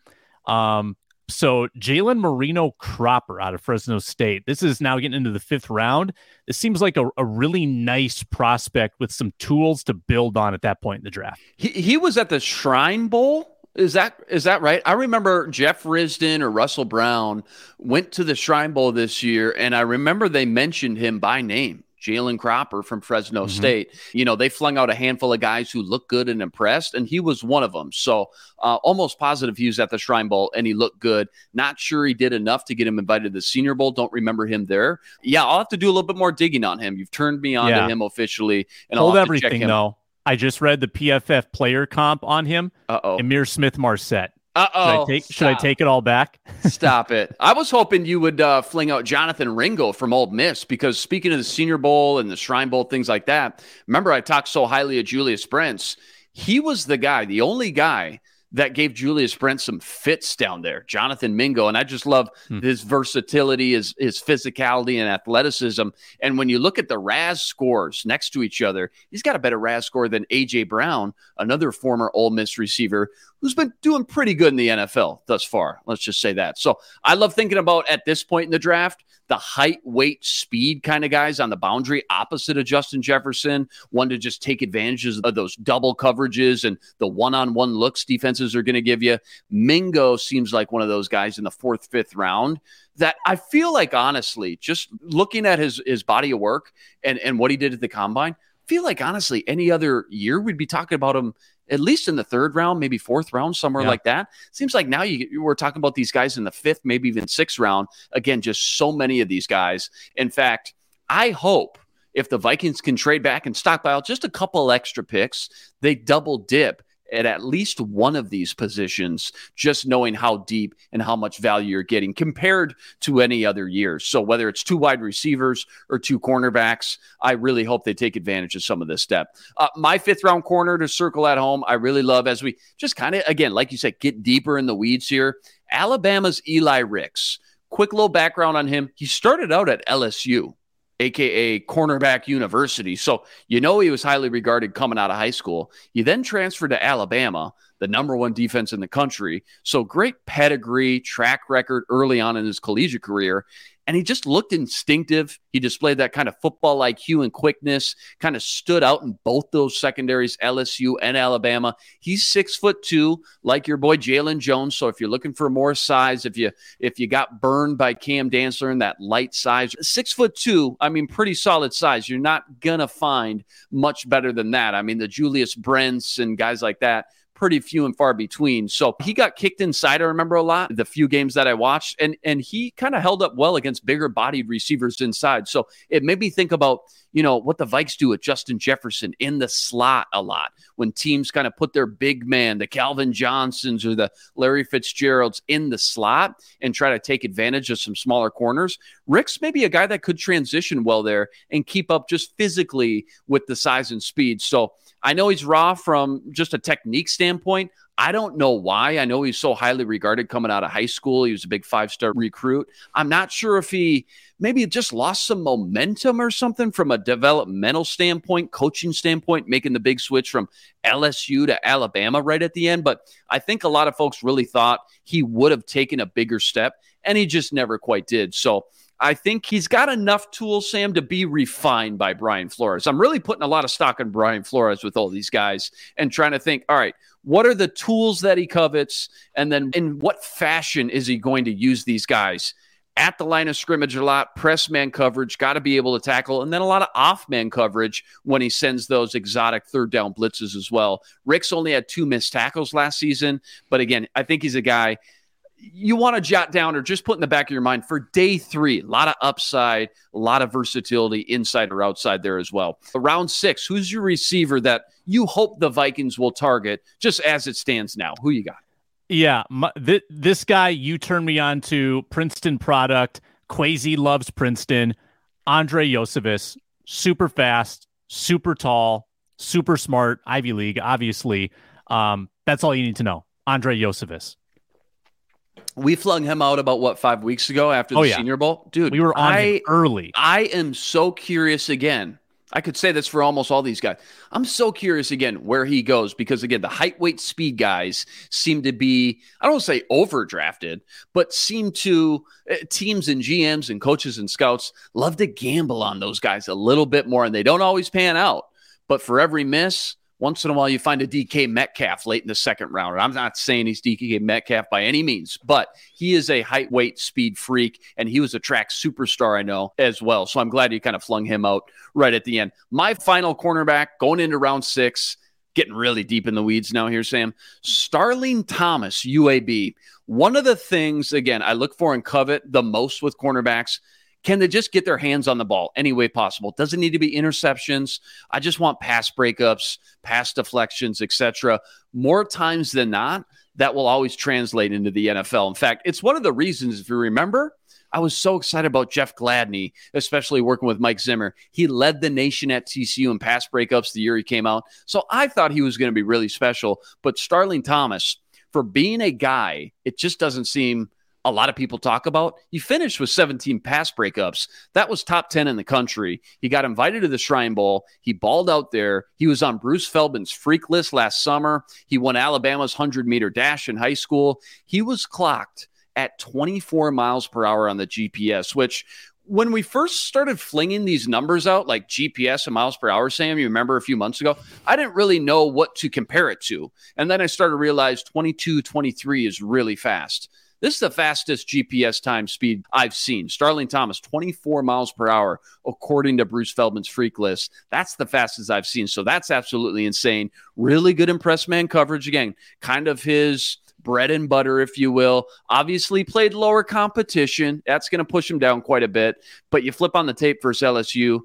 Um, so Jalen Moreno-Cropper out of Fresno State. This is now getting into the fifth round. This seems like a, a really nice prospect with some tools to build on at that point in the draft. He, he was at the Shrine Bowl. Is that is that right? I remember Jeff Risdon or Russell Brown went to the Shrine Bowl this year, and I remember they mentioned him by name. Jalen Cropper from Fresno Mhm. State. You know, they flung out a handful of guys who looked good and impressed, and he was one of them. So, uh, almost positive he was at the Shrine Bowl and he looked good. Not sure he did enough to get him invited to the Senior Bowl. Don't remember him there. Yeah, I'll have to do a little bit more digging on him. You've turned me on Yeah. to him officially, and Hold I'll have to check everything him. though. I just read the PFF player comp on him. Uh oh. Ihmir Smith-Marsette. Uh Should I oh. take should I take it all back? Stop it. I was hoping you would uh, fling out Jonathan Mingo from Ole Miss because speaking of the Senior Bowl and the Shrine Bowl, things like that, remember I talked so highly of Julius Brents. He was the guy, the only guy that gave Julius Brent some fits down there, Jonathan Mingo. And I just love Hmm. his versatility, his, his physicality, and athleticism. And when you look at the RAS scores next to each other, he's got a better RAS score than A.J. Brown, another former Ole Miss receiver who's been doing pretty good in the NFL thus far. Let's just say that. So I love thinking about at this point in the draft the height, weight, speed kind of guys on the boundary opposite of Justin Jefferson, one to just take advantages of those double coverages and the one on one looks defenses are going to give you. Mingo seems like one of those guys in the fourth, fifth round that I feel like, honestly, just looking at his, his body of work and, and what he did at the combine, feel like honestly any other year we'd be talking about him at least in the third round, maybe fourth round, somewhere yeah. like that. Seems like now you we're talking about these guys in the fifth, maybe even sixth round. Again, just so many of these guys. In fact, I hope if the Vikings can trade back and stockpile just a couple extra picks, they double dip at at least one of these positions, just knowing how deep and how much value you're getting compared to any other years. So whether it's two wide receivers or two cornerbacks, I really hope they take advantage of some of this depth. Uh, my fifth round corner to circle at home, I really love as we just kind of, again, like you said, get deeper in the weeds here. Alabama's Eli Ricks. Quick little background on him. He started out at LSU aka Cornerback University. So you know he was highly regarded coming out of high school. He then transferred to Alabama, the number one defense in the country. So great pedigree, track record early on in his collegiate career and he just looked instinctive. He displayed that kind of football IQ and quickness, kind of stood out in both those secondaries, LSU and Alabama. He's six foot two, like your boy Jaylon Jones. So if you're looking for more size, if you if you got burned by Cam Dantzler in that light size, six foot two, I mean, pretty solid size. You're not gonna find much better than that. I mean, the Julius Brents and guys like that pretty few and far between. So he got kicked inside, I remember a lot, the few games that I watched, and and he kind of held up well against bigger bodied receivers inside. So it made me think about, you know, what the Vikes do with Justin Jefferson in the slot a lot when teams kind of put their big man, the Calvin Johnsons or the Larry Fitzgeralds in the slot and try to take advantage of some smaller corners. Rick's maybe a guy that could transition well there and keep up just physically with the size and speed. So I know he's raw from just a technique standpoint. I don't know why. I know he's so highly regarded coming out of high school. He was a big five star recruit. I'm not sure if he maybe just lost some momentum or something from a developmental standpoint, coaching standpoint, making the big switch from LSU to Alabama right at the end. But I think a lot of folks really thought he would have taken a bigger step, and he just never quite did. So I think he's got enough tools, Sam, to be refined by Brian Flores. I'm really putting a lot of stock in Brian Flores with all these guys and trying to think, all right, what are the tools that he covets? And then in what fashion is he going to use these guys? At the line of scrimmage a lot, press man coverage, got to be able to tackle, and then a lot of off man coverage when he sends those exotic third down blitzes as well. Ricks only had two missed tackles last season, but again, I think he's a guy you want to jot down or just put in the back of your mind for day three. A lot of upside, a lot of versatility inside or outside there as well. Round six, who's your receiver that you hope the Vikings will target just as it stands now? Who you got? Yeah, my, th- this guy you turned me on to Princeton product. Kwesi loves Princeton. Andre Iosivas, super fast, super tall, super smart, Ivy League, obviously. Um, that's all you need to know. Andre Iosivas we flung him out about what five weeks ago after the oh, yeah. Senior Bowl, dude. We were on I, early. I am so curious again. I could say this for almost all these guys. I'm so curious again where he goes because again the height, weight, speed guys seem to be I don't say overdrafted, but seem to uh, teams and GMs and coaches and scouts love to gamble on those guys a little bit more, and they don't always pan out. But for every miss, once in a while, you find a DK Metcalf late in the second round. I'm not saying he's DK Metcalf by any means, but he is a height, weight, speed freak, and he was a track superstar, I know, as well. So I'm glad you kind of flung him out right at the end. My final cornerback going into round six, getting really deep in the weeds now here, Sam. Starling Thomas, UAB. One of the things, again, I look for and covet the most with cornerbacks can they just get their hands on the ball any way possible? Doesn't need to be interceptions. I just want pass breakups, pass deflections, etc. More times than not, that will always translate into the NFL. In fact, it's one of the reasons, if you remember, I was so excited about Jeff Gladney, especially working with Mike Zimmer. He led the nation at TCU in pass breakups the year he came out. So I thought he was going to be really special. But Starling Thomas, for being a guy, it just doesn't seem a lot of people talk about. He finished with 17 pass breakups. That was top 10 in the country. He got invited to the Shrine Bowl. He balled out there. He was on Bruce Feldman's freak list last summer. He won Alabama's 100 meter dash in high school. He was clocked at 24 miles per hour on the GPS, which when we first started flinging these numbers out, like GPS and miles per hour, Sam, you remember a few months ago, I didn't really know what to compare it to. And then I started to realize 22, 23 is really fast. This is the fastest GPS time speed I've seen. Starling Thomas, 24 miles per hour, according to Bruce Feldman's freak list. That's the fastest I've seen. So that's absolutely insane. Really good impress man coverage. Again, kind of his bread and butter, if you will. Obviously, played lower competition. That's going to push him down quite a bit. But you flip on the tape versus LSU,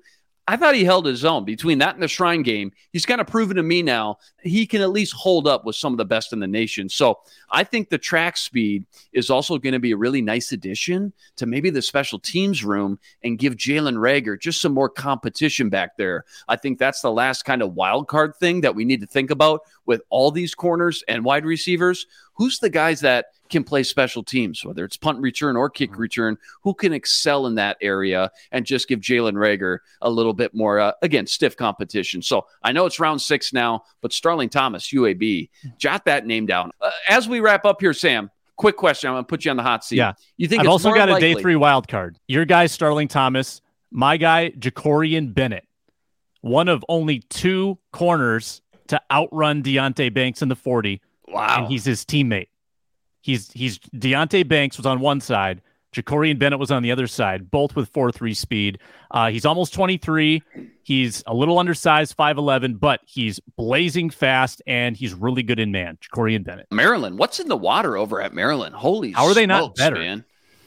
I thought he held his own between that and the Shrine game. He's kind of proven to me now he can at least hold up with some of the best in the nation. So I think the track speed is also going to be a really nice addition to maybe the special teams room and give Jalen Reagor just some more competition back there. I think that's the last kind of wild card thing that we need to think about with all these corners and wide receivers. Who's the guys that can play special teams, whether it's punt return or kick mm-hmm. return, who can excel in that area and just give Jalen Reagor a little bit more, uh, again, stiff competition. So I know it's round six now, but Starling Thomas, UAB, jot that name down. Uh, as we wrap up here, Sam, quick question. I'm going to put you on the hot seat. Yeah. You think I've also got likely- a day three wild card. Your guy, Starling Thomas, my guy, Jakorian Bennett, one of only two corners to outrun Deonte Banks in the 40. Wow. And he's his teammate. He's he's Deonte Banks was on one side, Jakorian Bennett was on the other side, both with four three speed. Uh, he's almost 23. He's a little undersized, 5'11, but he's blazing fast and he's really good in man. Jakorian Bennett. Maryland, what's in the water over at Maryland? Holy How are they smokes, not better? Man.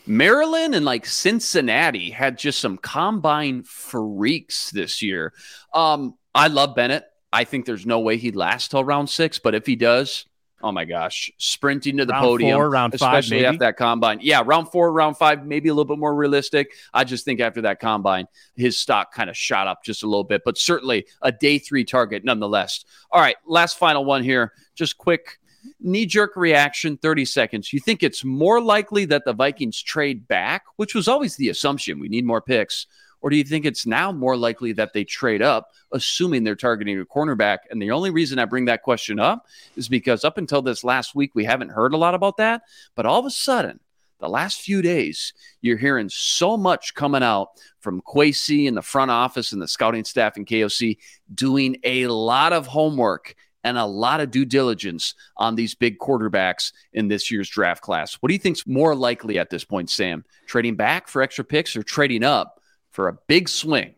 Maryland and like Cincinnati had just some combine freaks this year. Um, I love Bennett. I think there's no way he'd last till round six, but if he does, Oh my gosh, sprinting to the round podium, four, round especially five, after that combine. Yeah, round four, round five, maybe a little bit more realistic. I just think after that combine, his stock kind of shot up just a little bit, but certainly a day three target nonetheless. All right, last final one here. Just quick knee jerk reaction 30 seconds. You think it's more likely that the Vikings trade back, which was always the assumption we need more picks, or do you think it's now more likely that they trade up, assuming they're targeting a cornerback? And the only reason I bring that question up is because up until this last week, we haven't heard a lot about that. But all of a sudden, the last few days, you're hearing so much coming out from Kwesi and the front office and the scouting staff in KOC doing a lot of homework and a lot of due diligence on these big quarterbacks in this year's draft class. What do you think's more likely at this point, Sam? Trading back for extra picks or trading up for a big swing,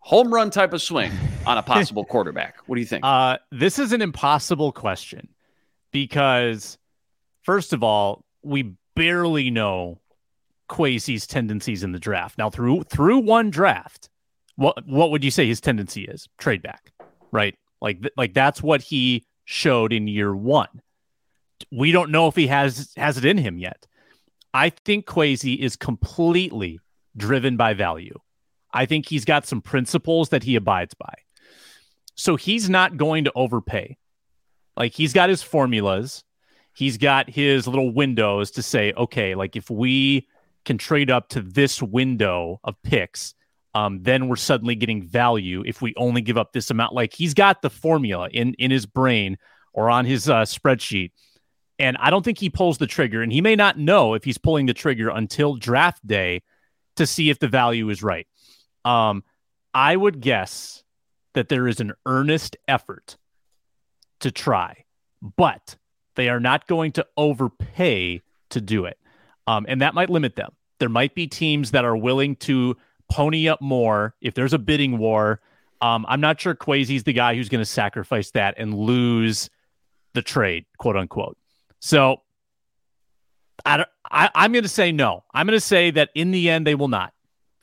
home run type of swing on a possible quarterback. What do you think? Uh, this is an impossible question because, first of all, we barely know Kwesi's tendencies in the draft. Now, through through one draft, what what would you say his tendency is? Trade back, right? Like like that's what he showed in year one. We don't know if he has has it in him yet. I think Kwesi is completely driven by value. I think he's got some principles that he abides by. So he's not going to overpay. Like he's got his formulas, he's got his little windows to say, okay, like if we can trade up to this window of picks, um, then we're suddenly getting value if we only give up this amount. Like he's got the formula in in his brain or on his uh, spreadsheet, and I don't think he pulls the trigger. And he may not know if he's pulling the trigger until draft day to see if the value is right. Um, I would guess that there is an earnest effort to try, but they are not going to overpay to do it. Um, and that might limit them. There might be teams that are willing to pony up more if there's a bidding war. Um, I'm not sure Kwesi's the guy who's going to sacrifice that and lose the trade, quote unquote. So I, I, I'm going to say no. I'm going to say that in the end, they will not.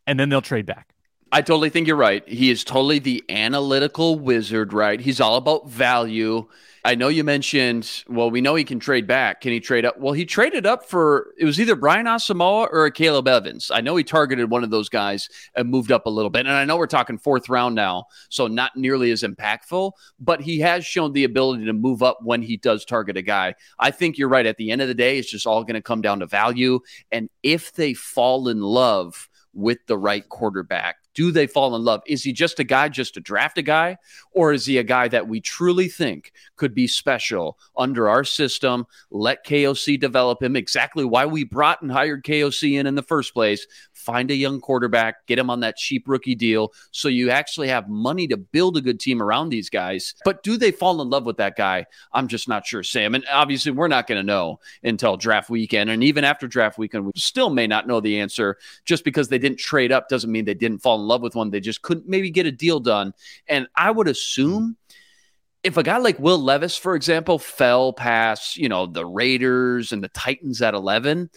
And then they'll trade back. I totally think you're right. He is totally the analytical wizard, right? He's all about value. I know you mentioned, well, we know he can trade back. Can he trade up? Well, he traded up for it was either Brian Asamoah or Akayleb Evans. I know he targeted one of those guys and moved up a little bit. And I know we're talking fourth round now, so not nearly as impactful, but he has shown the ability to move up when he does target a guy. I think you're right. At the end of the day, it's just all going to come down to value. And if they fall in love with the right quarterback, Do they fall in love? Is he just a guy just to draft a guy? Or is he a guy that we truly think could be special under our system? Let KOC develop him exactly why we brought and hired KOC in in the first place. Find a young quarterback, get him on that cheap rookie deal so you actually have money to build a good team around these guys. But do they fall in love with that guy? I'm just not sure, Sam. And obviously, we're not going to know until draft weekend. And even after draft weekend, we still may not know the answer. Just because they didn't trade up doesn't mean they didn't fall in love with one. They just couldn't maybe get a deal done. And I would assume if a guy like Will Levis, for example, fell past, you know, the Raiders and the Titans at 11,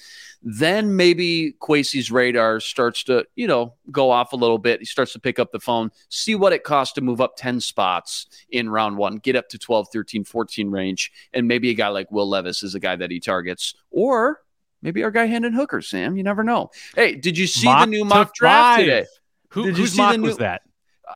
then maybe Kwesi's radar starts to, you know, go off a little bit. He starts to pick up the phone, see what it costs to move up 10 spots in round one, get up to 12, 13, 14 range. And maybe a guy like Will Levis is a guy that he targets. Or maybe our guy Hendon Hooker, Sam. You never know. Hey, did you see Mock the new mock draft five. today? Who, Did you whose see the mock new- was that?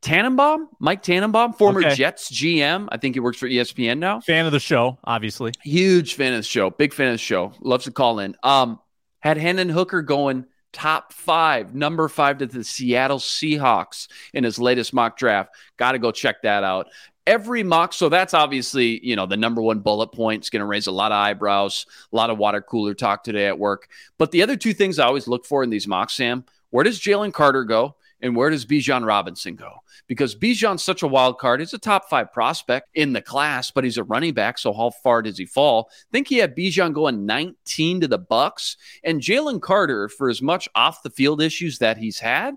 Tannenbaum, Mike Tannenbaum, former Okay. Jets GM. I think he works for ESPN now. Fan of the show, obviously. Huge fan of the show. Big fan of the show. Loves to call in. Um, had Hendon Hooker going top five, number five to the Seattle Seahawks in his latest mock draft. Got to go check that out. Every mock, so that's obviously you know the number one bullet point. It's going to raise a lot of eyebrows, a lot of water cooler talk today at work. But the other two things I always look for in these mocks, Sam, where does Jalen Carter go, and where does Bijan Robinson go? because Bijan's such a wild card. He's a top five prospect in the class, but he's a running back. So how far does he fall? think he had Bijan going 19 to the Bucks and Jalen Carter for as much off the field issues that he's had.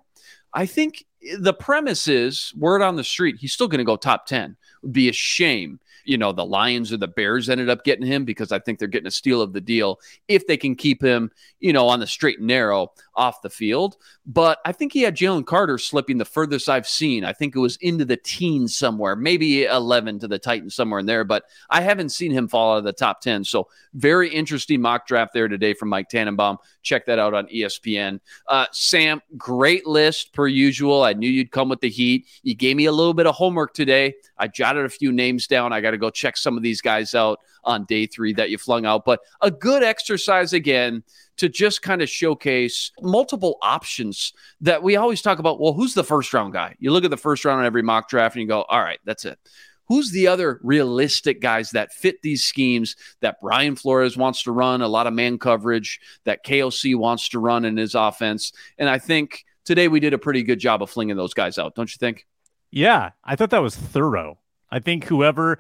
I think the premise is word on the street. He's still going to go top 10. Would be a shame. You know, the Lions or the Bears ended up getting him because I think they're getting a steal of the deal if they can keep him, you know, on the straight and narrow off the field. But I think he had Jalen Carter slipping the furthest I've seen. I think it was into the teens somewhere, maybe 11 to the Titans somewhere in there, but I haven't seen him fall out of the top 10. So very interesting mock draft there today from Mike Tannenbaum. Check that out on ESPN. Uh, Sam, great list per usual. I knew you'd come with the heat. You gave me a little bit of homework today. I jotted a few names down. I got to go check some of these guys out on day three that you flung out, but a good exercise again to just kind of showcase multiple options that we always talk about. Well, who's the first round guy? You look at the first round on every mock draft and you go, all right, that's it. Who's the other realistic guys that fit these schemes that Brian Flores wants to run, a lot of man coverage that KOC wants to run in his offense? And I think today we did a pretty good job of flinging those guys out, don't you think? Yeah, I thought that was thorough. I think whoever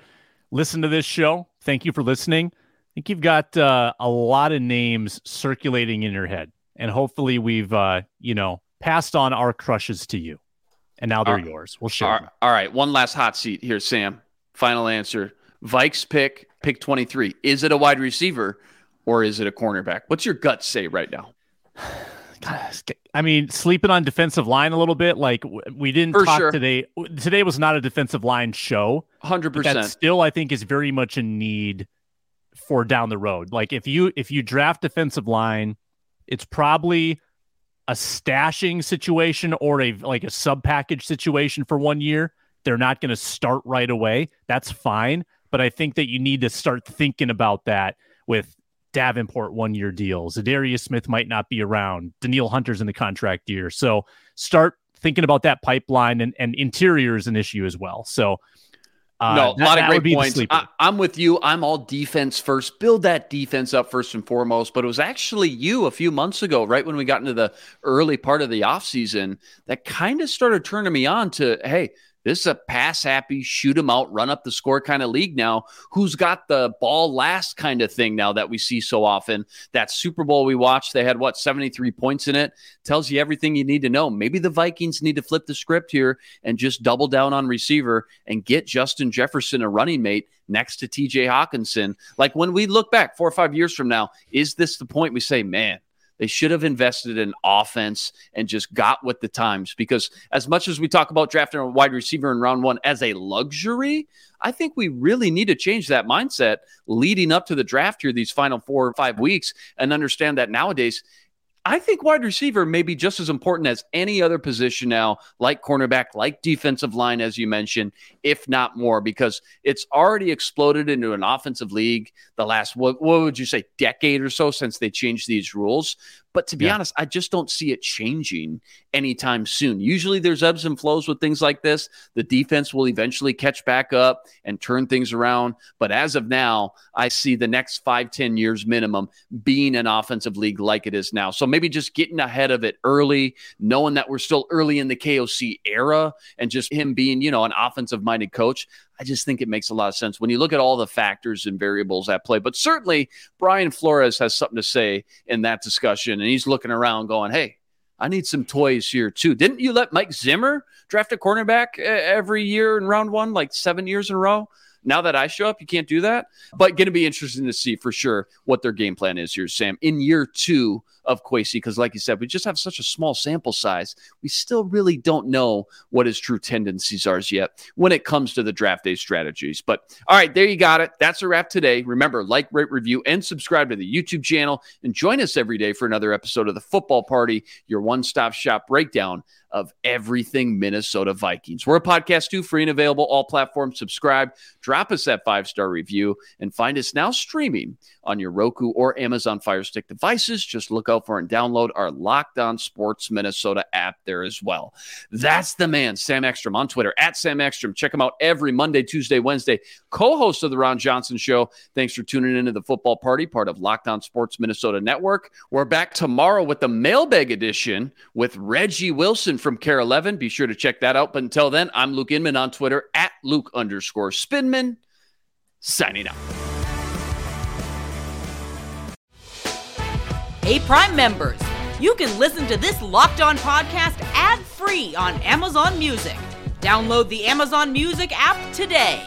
listened to this show, thank you for listening. I think you've got uh, a lot of names circulating in your head, and hopefully we've uh, you know passed on our crushes to you, and now they're All right. yours. We'll share. All, all right, one last hot seat here, Sam. Final answer. Vikes pick, pick 23. Is it a wide receiver or is it a cornerback? What's your gut say right now? I mean, sleeping on defensive line a little bit. Like we didn't For talk sure. today. Today was not a defensive line show. 100%. still I think is very much a need for down the road. Like if you if you draft defensive line, it's probably a stashing situation or a like a sub package situation for one year. They're not going to start right away. That's fine, but I think that you need to start thinking about that with Davenport one year deals. Za'Darius Smith might not be around. Danielle Hunter's in the contract year. So start thinking about that pipeline and, and interior is an issue as well. So uh, no, a that- lot of great points. I, I'm with you. I'm all defense first. Build that defense up first and foremost. But it was actually you a few months ago, right when we got into the early part of the offseason, that kind of started turning me on to, hey, this is a pass happy, shoot 'em out, run up the score kind of league now. Who's got the ball last kind of thing now that we see so often? That Super Bowl we watched, they had what, 73 points in it? Tells you everything you need to know. Maybe the Vikings need to flip the script here and just double down on receiver and get Justin Jefferson a running mate next to TJ Hockenson. Like when we look back four or five years from now, is this the point we say, man, they should have invested in offense and just got with the times? Because as much as we talk about drafting a wide receiver in round one as a luxury, I think we really need to change that mindset leading up to the draft here, these final four or five weeks, and understand that nowadays I think wide receiver may be just as important as any other position now, like cornerback, like defensive line, as you mentioned, if not more, because it's already exploded into an offensive league the last, what, what would you say, decade or so since they changed these rules. But to be yeah. honest, I just don't see it changing anytime soon. Usually there's ebbs and flows with things like this. The defense will eventually catch back up and turn things around. But as of now, I see the next five, ten years minimum being an offensive league like it is now. So maybe just getting ahead of it early, knowing that we're still early in the KOC era and just him being, you know, an offensive minded coach. I just think it makes a lot of sense when you look at all the factors and variables at play. But certainly, Brian Flores has something to say in that discussion, and he's looking around going, hey, I need some toys here too. Didn't you let Mike Zimmer draft a cornerback every year in round one, like seven years in a row? Now that I show up, you can't do that. But going to be interesting to see for sure what their game plan is here, Sam, in year two of Kwesi. Because, like you said, we just have such a small sample size. We still really don't know what his true tendencies are yet when it comes to the draft day strategies. But all right, there you got it. That's a wrap today. Remember, like, rate, review, and subscribe to the YouTube channel. And join us every day for another episode of the Football Party, your one stop shop breakdown of everything Minnesota Vikings. We're a podcast too, free and available, all platforms. Subscribe, drop us that five star review, and find us now streaming on your Roku or Amazon Fire Stick devices. Just look out for and download our Locked On Sports Minnesota app there as well. That's the man, Sam Ekstrom on Twitter at Sam Ekstrom. Check him out every Monday, Tuesday, Wednesday. Co-host of the Ron Johnson Show. Thanks for tuning into the Football Party, part of Locked On Sports Minnesota Network. We're back tomorrow with the mailbag edition with Reggie Wilson from KARE 11. Be sure to check that out. But until then, I'm Luke Inman on Twitter at Luke underscore Spinman. Signing out. Hey, Prime members, you can listen to this locked on podcast ad free on Amazon Music. Download the Amazon Music app today.